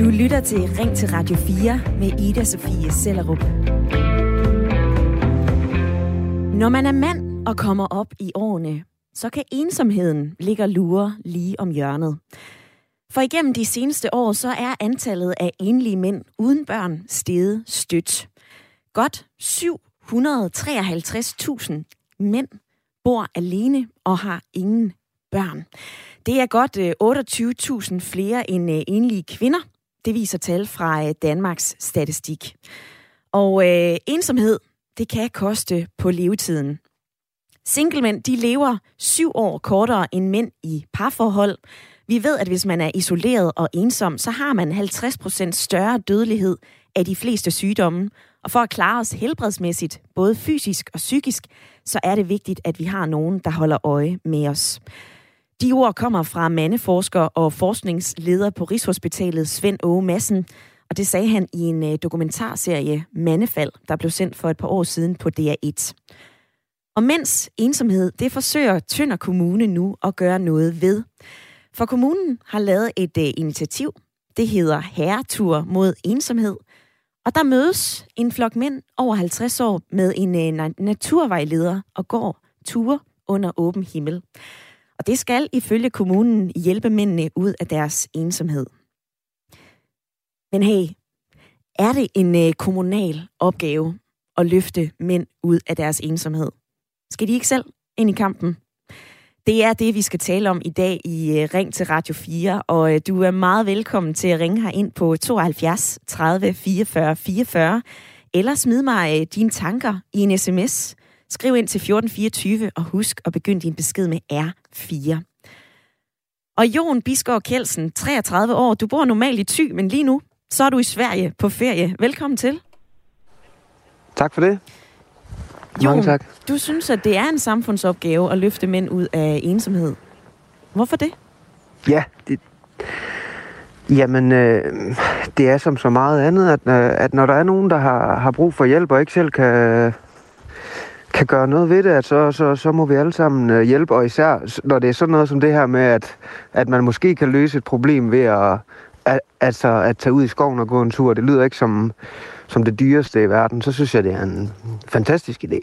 Du lytter til Ring til Radio 4 med Ida Sofie Sellerup. Når man er mand og kommer op i årene, så kan ensomheden ligge og lure lige om hjørnet. For igennem de seneste år, så er antallet af enlige mænd uden børn steget stødt. Godt 753.000 mænd bor alene og har ingen børn. Det er godt øh, 28.000 flere end øh, enlige kvinder. Det viser tal fra øh, Danmarks Statistik. Og øh, ensomhed, det kan koste på levetiden. Singlemænd, de lever syv år kortere end mænd i parforhold. Vi ved, at hvis man er isoleret og ensom, så har man 50% større dødelighed af de fleste sygdomme. Og for at klare os helbredsmæssigt, både fysisk og psykisk, så er det vigtigt, at vi har nogen, der holder øje med os. De ord kommer fra mandeforsker og forskningsleder på Rigshospitalet, Svend Åge Madsen, og det sagde han i en øh, dokumentarserie Mandefald, der blev sendt for et par år siden på DR1. Og mens ensomhed, det forsøger Tønder Kommune nu at gøre noget ved. For kommunen har lavet et uh, initiativ. Det hedder Herretur mod ensomhed. Og der mødes en flok mænd over 50 år med en uh, naturvejleder og går ture under åben himmel. Og det skal ifølge kommunen hjælpe mændene ud af deres ensomhed. Men hey, er det en øh, kommunal opgave at løfte mænd ud af deres ensomhed? Skal de ikke selv ind i kampen? Det er det, vi skal tale om i dag i øh, Ring til Radio 4, og øh, du er meget velkommen til at ringe her ind på 72 30 44 44, eller smid mig dine tanker i en sms. Skriv ind til 1424, og husk at begynde din besked med R4. Og Jon Biskår Kelsen, 33 år, du bor normalt i Thy, men lige nu, så er du i Sverige på ferie. Velkommen til. Tak for det. Jo, Mange tak. du synes, at det er en samfundsopgave at løfte mænd ud af ensomhed. Hvorfor det? Ja, det, Jamen, øh, det er som så meget andet, at, øh, at når der er nogen, der har, har brug for hjælp og ikke selv kan, kan gøre noget ved det, at så, så, så må vi alle sammen øh, hjælpe, og især når det er sådan noget som det her med, at, at man måske kan løse et problem ved at, at, altså, at tage ud i skoven og gå en tur. Det lyder ikke som, som det dyreste i verden, så synes jeg, det er en fantastisk idé.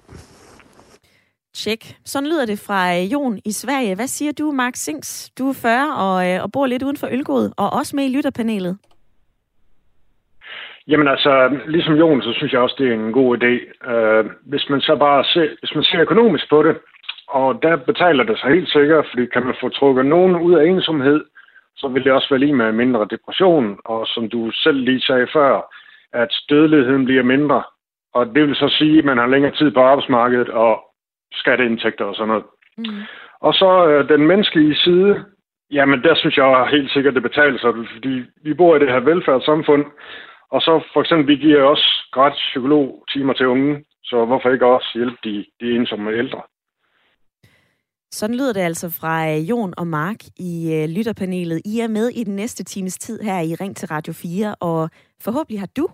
Tjek. Sådan lyder det fra øh, Jon i Sverige. Hvad siger du, Mark Sings? Du er 40 og, øh, og bor lidt uden for Ølgod, og også med i lytterpanelet. Jamen altså, ligesom Jon, så synes jeg også, det er en god idé. Uh, hvis man så bare ser, hvis man ser økonomisk på det, og der betaler det sig helt sikkert, fordi kan man få trukket nogen ud af ensomhed, så vil det også være lige med mindre depression, og som du selv lige sagde før, at dødeligheden bliver mindre. Og det vil så sige, at man har længere tid på arbejdsmarkedet og skatteindtægter og sådan noget. Mm. Og så øh, den menneskelige side, jamen der synes jeg helt sikkert, det betaler sig, fordi vi bor i det her velfærdssamfund, og så for eksempel, vi giver også gratis psykologtimer til unge, så hvorfor ikke også hjælpe de, de ensomme ældre? Sådan lyder det altså fra øh, Jon og Mark i øh, lytterpanelet. I er med i den næste times tid her i Ring til Radio 4, og forhåbentlig har du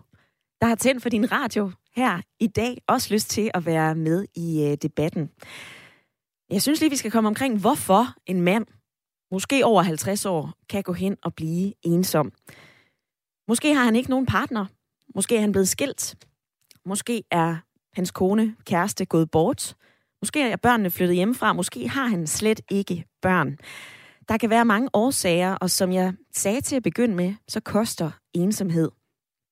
der har tændt for din radio her i dag, også lyst til at være med i øh, debatten. Jeg synes lige, vi skal komme omkring, hvorfor en mand, måske over 50 år, kan gå hen og blive ensom. Måske har han ikke nogen partner. Måske er han blevet skilt. Måske er hans kone, kæreste, gået bort. Måske er børnene flyttet hjemmefra. Måske har han slet ikke børn. Der kan være mange årsager, og som jeg sagde til at begynde med, så koster ensomhed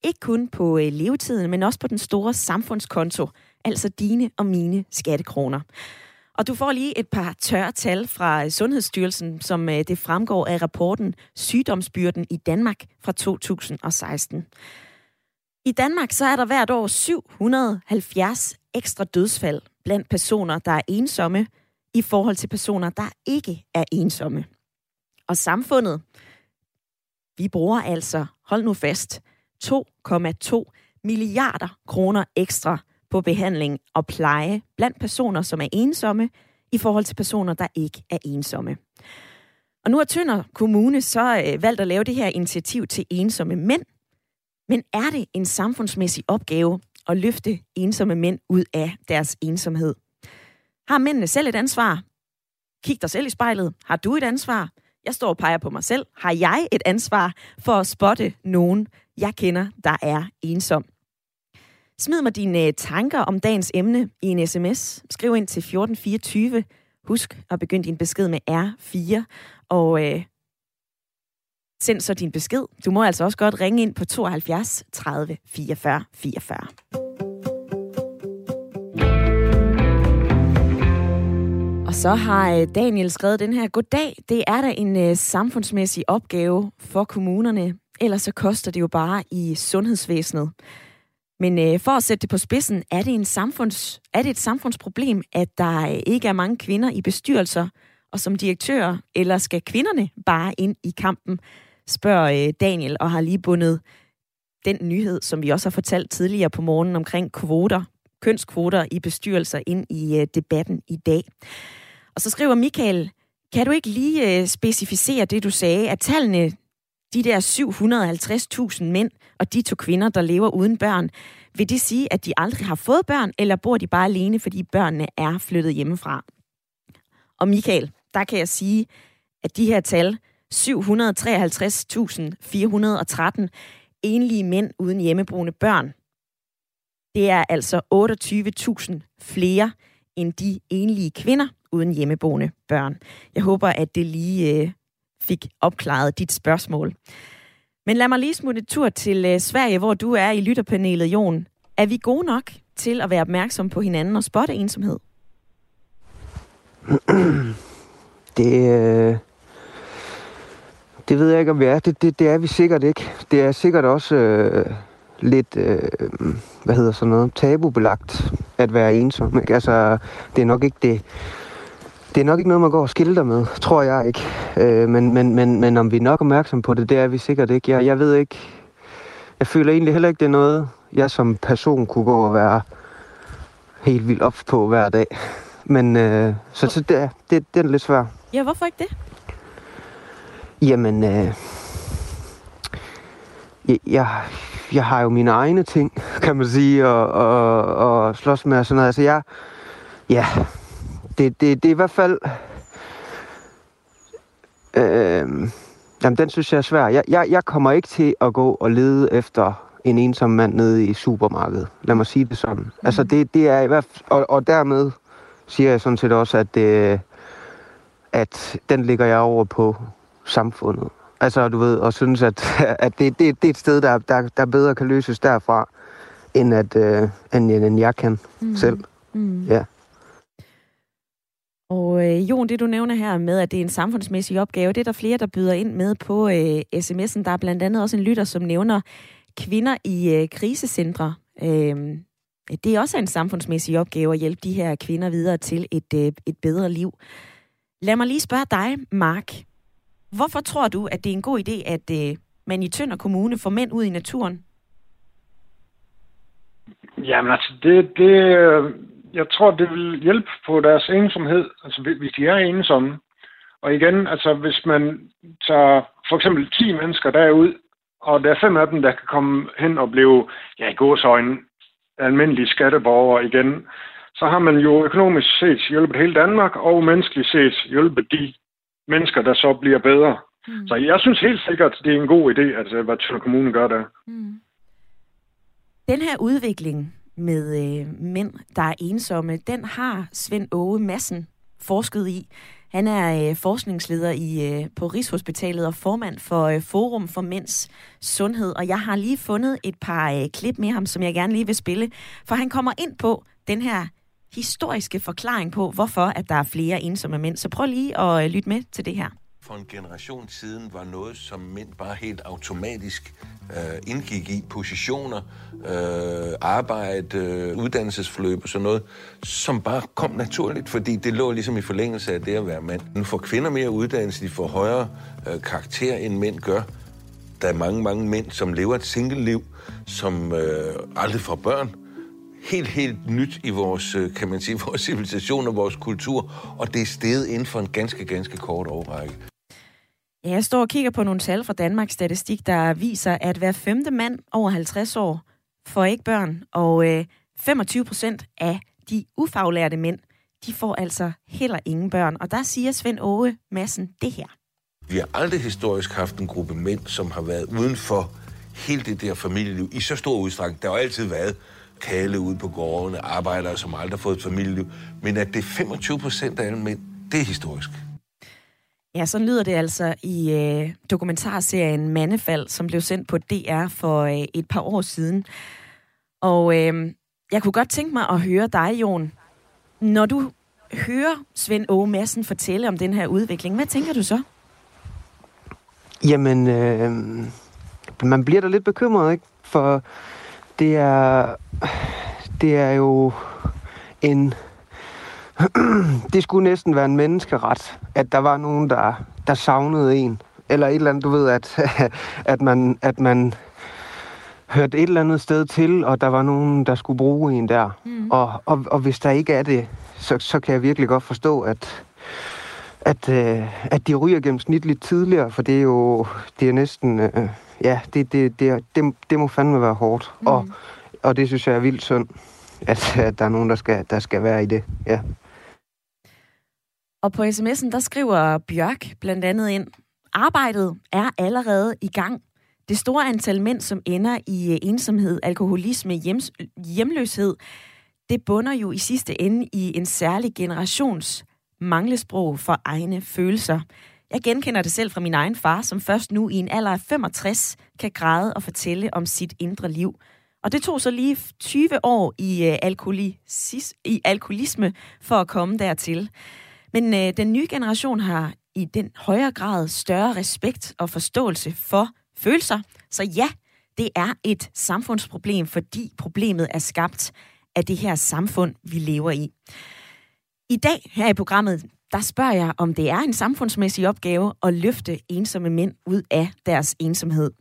ikke kun på øh, levetiden, men også på den store samfundskonto, altså dine og mine skattekroner. Og du får lige et par tørre tal fra øh, Sundhedsstyrelsen, som øh, det fremgår af rapporten Sygdomsbyrden i Danmark fra 2016. I Danmark så er der hvert år 770 ekstra dødsfald blandt personer, der er ensomme, i forhold til personer, der ikke er ensomme. Og samfundet, vi bruger altså, hold nu fast, 2,2 milliarder kroner ekstra på behandling og pleje blandt personer, som er ensomme, i forhold til personer, der ikke er ensomme. Og nu har Tønder Kommune så øh, valgt at lave det her initiativ til ensomme mænd. Men er det en samfundsmæssig opgave at løfte ensomme mænd ud af deres ensomhed? Har mændene selv et ansvar? Kig dig selv i spejlet. Har du et ansvar? jeg står og peger på mig selv, har jeg et ansvar for at spotte nogen, jeg kender, der er ensom. Smid mig dine øh, tanker om dagens emne i en sms. Skriv ind til 1424. Husk at begynde din besked med R4. Og øh, send så din besked. Du må altså også godt ringe ind på 72 30 44 44. Og så har øh, Daniel skrevet den her. Goddag, det er da en øh, samfundsmæssig opgave for kommunerne. Ellers så koster det jo bare i sundhedsvæsenet. Men øh, for at sætte det på spidsen, er det, en samfunds, er det et samfundsproblem, at der øh, ikke er mange kvinder i bestyrelser og som direktører, eller skal kvinderne bare ind i kampen, spørger øh, Daniel, og har lige bundet den nyhed, som vi også har fortalt tidligere på morgenen omkring kvoter, kønskvoter i bestyrelser ind i øh, debatten i dag. Og så skriver Michael, kan du ikke lige øh, specificere det, du sagde, at tallene de der 750.000 mænd og de to kvinder, der lever uden børn, vil det sige, at de aldrig har fået børn, eller bor de bare alene, fordi børnene er flyttet hjemmefra? Og Michael, der kan jeg sige, at de her tal, 753.413 enlige mænd uden hjemmeboende børn, det er altså 28.000 flere end de enlige kvinder uden hjemmeboende børn. Jeg håber, at det lige øh, fik opklaret dit spørgsmål. Men lad mig lige smutte tur til øh, Sverige, hvor du er i lytterpanelet, Jon. Er vi gode nok til at være opmærksom på hinanden og spotte ensomhed? Det, øh, det ved jeg ikke, om vi er. Det, det, det er vi sikkert ikke. Det er sikkert også øh, lidt, øh, hvad hedder sådan noget, tabubelagt at være ensom. Ikke? Altså, det er nok ikke det det er nok ikke noget, man går og skilter med, tror jeg ikke. Øh, men, men, men, men om vi er nok opmærksom på det, det er vi sikkert ikke. Jeg, jeg ved ikke, jeg føler egentlig heller ikke, det er noget, jeg som person kunne gå og være helt vildt op på hver dag. Men øh, så, så det, det, det er lidt svært. Ja, hvorfor ikke det? Jamen, øh, jeg, jeg, jeg har jo mine egne ting, kan man sige, og, og, og slås med og sådan noget. Altså, jeg, ja, det, det, det er i hvert fald... Øh, jamen, den synes jeg er svær. Jeg, jeg, jeg kommer ikke til at gå og lede efter en ensom mand nede i supermarkedet. Lad mig sige det sådan. Mm. Altså, det, det er i hvert fald... Og, og dermed siger jeg sådan set også, at, det, at den ligger jeg over på samfundet. Altså, du ved, og synes, at, at det, det, det er et sted, der, der, der bedre kan løses derfra, end, at, øh, end, end jeg kan mm. selv. Mm. Ja. Og øh, Jon, det du nævner her med, at det er en samfundsmæssig opgave, det er der flere, der byder ind med på øh, sms'en. Der er blandt andet også en lytter, som nævner kvinder i øh, krisecentre. Øh, det er også en samfundsmæssig opgave at hjælpe de her kvinder videre til et, øh, et bedre liv. Lad mig lige spørge dig, Mark. Hvorfor tror du, at det er en god idé, at øh, man i Tønder Kommune får mænd ud i naturen? Jamen altså, det, det, øh, jeg tror, det vil hjælpe på deres ensomhed, altså hvis de er ensomme. Og igen, altså hvis man tager for eksempel 10 mennesker derud, og der er fem af dem, der kan komme hen og blive, ja, i gåsøjne, almindelige skatteborgere igen, så har man jo økonomisk set hjulpet hele Danmark, og menneskeligt set hjulpet de mennesker, der så bliver bedre. Mm. Så jeg synes helt sikkert, det er en god idé, at hvad Tønder Kommune gør der. Mm. Den her udvikling, med øh, mænd, der er ensomme, den har Svend Åge Madsen forsket i. Han er øh, forskningsleder i, øh, på Rigshospitalet og formand for øh, Forum for Mænds Sundhed. Og jeg har lige fundet et par øh, klip med ham, som jeg gerne lige vil spille. For han kommer ind på den her historiske forklaring på, hvorfor at der er flere ensomme mænd. Så prøv lige at øh, lytte med til det her for en generation siden var noget, som mænd bare helt automatisk øh, indgik i positioner, øh, arbejde, øh, uddannelsesforløb og sådan noget, som bare kom naturligt, fordi det lå ligesom i forlængelse af det at være mand. Nu får kvinder mere uddannelse, de får højere øh, karakter, end mænd gør. Der er mange, mange mænd, som lever et single-liv, som øh, aldrig får børn, helt, helt nyt i vores, øh, kan man sige, vores civilisation og vores kultur, og det er steget inden for en ganske, ganske kort overrække. Ja, jeg står og kigger på nogle tal fra Danmarks Statistik, der viser, at hver femte mand over 50 år får ikke børn, og øh, 25 procent af de ufaglærte mænd, de får altså heller ingen børn. Og der siger Svend Åge Madsen det her. Vi har aldrig historisk haft en gruppe mænd, som har været uden for hele det der familieliv i så stor udstrækning. Der har altid været kale ude på gårdene, arbejdere, som aldrig har fået et familieliv. Men at det er 25 procent af alle mænd, det er historisk. Ja, så lyder det altså i øh, dokumentarserien Mandefald, som blev sendt på DR for øh, et par år siden. Og øh, jeg kunne godt tænke mig at høre dig, Jon. Når du hører Svend Åge Madsen fortælle om den her udvikling, hvad tænker du så? Jamen, øh, man bliver da lidt bekymret, ikke? For det er, det er jo en... det skulle næsten være en menneskeret, at der var nogen, der, der savnede en. Eller et eller andet, du ved, at, at, man, at man hørte et eller andet sted til, og der var nogen, der skulle bruge en der. Mm. Og, og, og hvis der ikke er det, så, så kan jeg virkelig godt forstå, at, at, øh, at de ryger gennemsnitligt tidligere, for det er jo det er næsten... Øh, ja, det, det, det, det, det må fandme være hårdt. Mm. Og, og det synes jeg er vildt synd, at, at der er nogen, der skal, der skal være i det. Ja. Og på sms'en, der skriver Bjørk blandt andet ind, Arbejdet er allerede i gang. Det store antal mænd, som ender i øh, ensomhed, alkoholisme, hjems, hjemløshed, det bunder jo i sidste ende i en særlig generations manglesprog for egne følelser. Jeg genkender det selv fra min egen far, som først nu i en alder af 65 kan græde og fortælle om sit indre liv. Og det tog så lige 20 år i, øh, alkoholis, i alkoholisme for at komme dertil. Men øh, den nye generation har i den højere grad større respekt og forståelse for følelser. Så ja, det er et samfundsproblem, fordi problemet er skabt af det her samfund, vi lever i. I dag her i programmet, der spørger jeg, om det er en samfundsmæssig opgave at løfte ensomme mænd ud af deres ensomhed.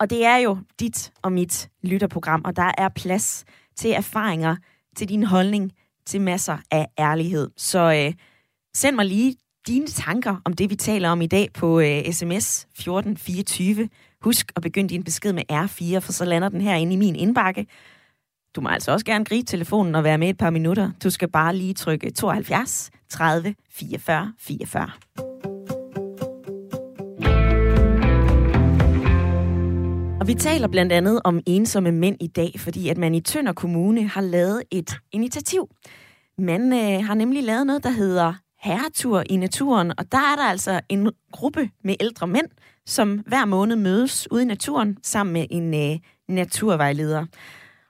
Og det er jo dit og mit lytterprogram, og der er plads til erfaringer, til din holdning, til masser af ærlighed. Så øh, send mig lige dine tanker om det, vi taler om i dag på øh, sms 1424. Husk at begynde din besked med R4, for så lander den her inde i min indbakke. Du må altså også gerne gribe telefonen og være med et par minutter. Du skal bare lige trykke 72 30 44 44. Og vi taler blandt andet om ensomme mænd i dag, fordi at man i Tønder Kommune har lavet et initiativ. Man øh, har nemlig lavet noget, der hedder herretur i naturen, og der er der altså en gruppe med ældre mænd, som hver måned mødes ude i naturen sammen med en øh, naturvejleder.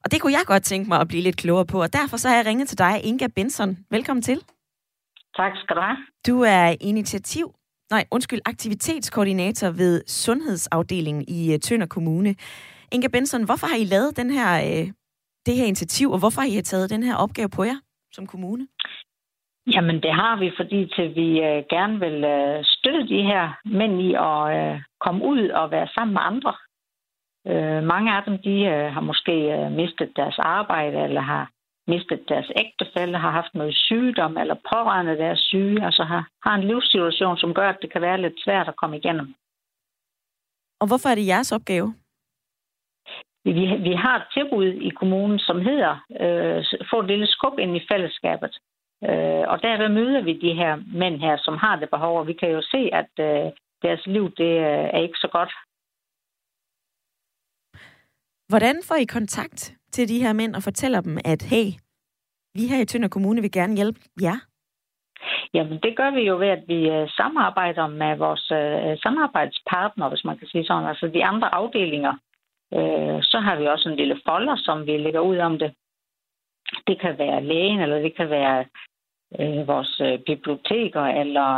Og det kunne jeg godt tænke mig at blive lidt klogere på, og derfor så har jeg ringet til dig, Inga Benson. Velkommen til. Tak skal du have. Du er initiativ, nej, undskyld, aktivitetskoordinator ved Sundhedsafdelingen i uh, Tønder Kommune. Inga Benson, hvorfor har I lavet den her, uh, det her initiativ, og hvorfor har I taget den her opgave på jer som kommune? Jamen, det har vi, fordi til vi uh, gerne vil uh, støtte de her mænd i at uh, komme ud og være sammen med andre. Uh, mange af dem, de uh, har måske uh, mistet deres arbejde, eller har mistet deres ægtefælle, har haft noget sygdom, eller pårørende deres syge, altså har, har en livssituation, som gør, at det kan være lidt svært at komme igennem. Og hvorfor er det jeres opgave? Vi, vi har et tilbud i kommunen, som hedder øh, Få et lille skub ind i fællesskabet. Øh, og der møder vi de her mænd her, som har det behov, og vi kan jo se, at øh, deres liv det øh, er ikke så godt. Hvordan får I kontakt til de her mænd og fortæller dem, at hey, vi her i Tønder Kommune vil gerne hjælpe jer? Jamen, det gør vi jo ved, at vi øh, samarbejder med vores uh, samarbejdspartnere, hvis man kan sige sådan, altså de andre afdelinger. Uh, så har vi også en lille folder, som vi lægger ud om det. Det kan være lægen, eller det kan være uh, vores uh, biblioteker, eller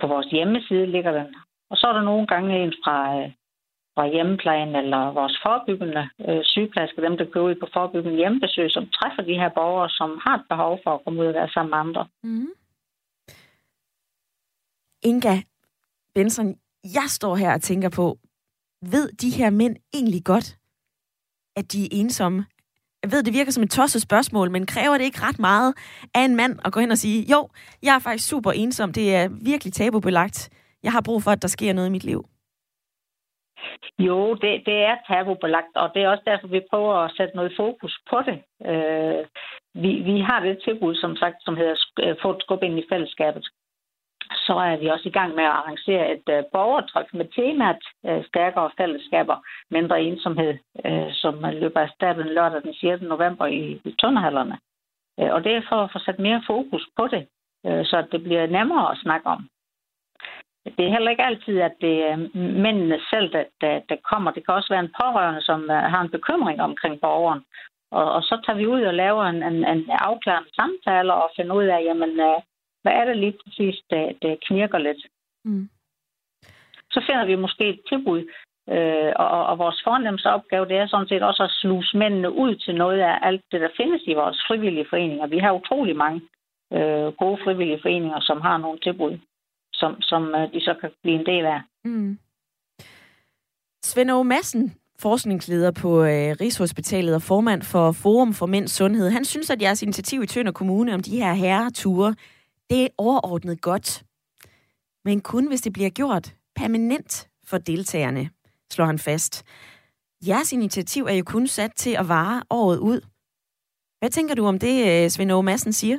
på vores hjemmeside ligger den. Og så er der nogle gange en fra fra hjemmeplejen eller vores forebyggende øh, sygeplejersker, dem der går ud på forebyggende hjemmebesøg, som træffer de her borgere, som har et behov for at komme ud og være sammen med andre. Mm. Inga Benson, jeg står her og tænker på, ved de her mænd egentlig godt, at de er ensomme? Jeg ved, det virker som et tosset spørgsmål, men kræver det ikke ret meget af en mand at gå hen og sige, jo, jeg er faktisk super ensom, det er virkelig tabubelagt, jeg har brug for, at der sker noget i mit liv? Jo, det, det er tabubelagt, og det er også derfor, vi prøver at sætte noget fokus på det. Øh, vi, vi har det tilbud, som sagt, som hedder øh, Få et skub ind i fællesskabet. så er vi også i gang med at arrangere et øh, borgertryk med temaet øh, stærkere fællesskaber, mindre ensomhed, øh, som løber af stablen lørdag den 6. november i, i Tønderhallerne. Øh, og det er for at få sat mere fokus på det, øh, så det bliver nemmere at snakke om. Det er heller ikke altid, at det er mændene selv, der, der, der kommer. Det kan også være en pårørende, som uh, har en bekymring omkring borgeren. Og, og så tager vi ud og laver en, en, en afklarende samtale og finder ud af, jamen, uh, hvad er det lige præcis, der, der knirker lidt? Mm. Så finder vi måske et tilbud, øh, og, og vores fornemmeste opgave, det er sådan set også at sluse mændene ud til noget af alt det, der findes i vores frivillige foreninger. Vi har utrolig mange øh, gode frivillige foreninger, som har nogle tilbud, som, som øh, de så kan blive en del af. Mm. Svend Aage Madsen, forskningsleder på øh, Rigshospitalet og formand for Forum for Mænds Sundhed, han synes, at jeres initiativ i Tønder Kommune om de her herreture, det er overordnet godt. Men kun hvis det bliver gjort permanent for deltagerne, slår han fast. Jeres initiativ er jo kun sat til at vare året ud. Hvad tænker du om det, øh, Svend Aage Madsen siger?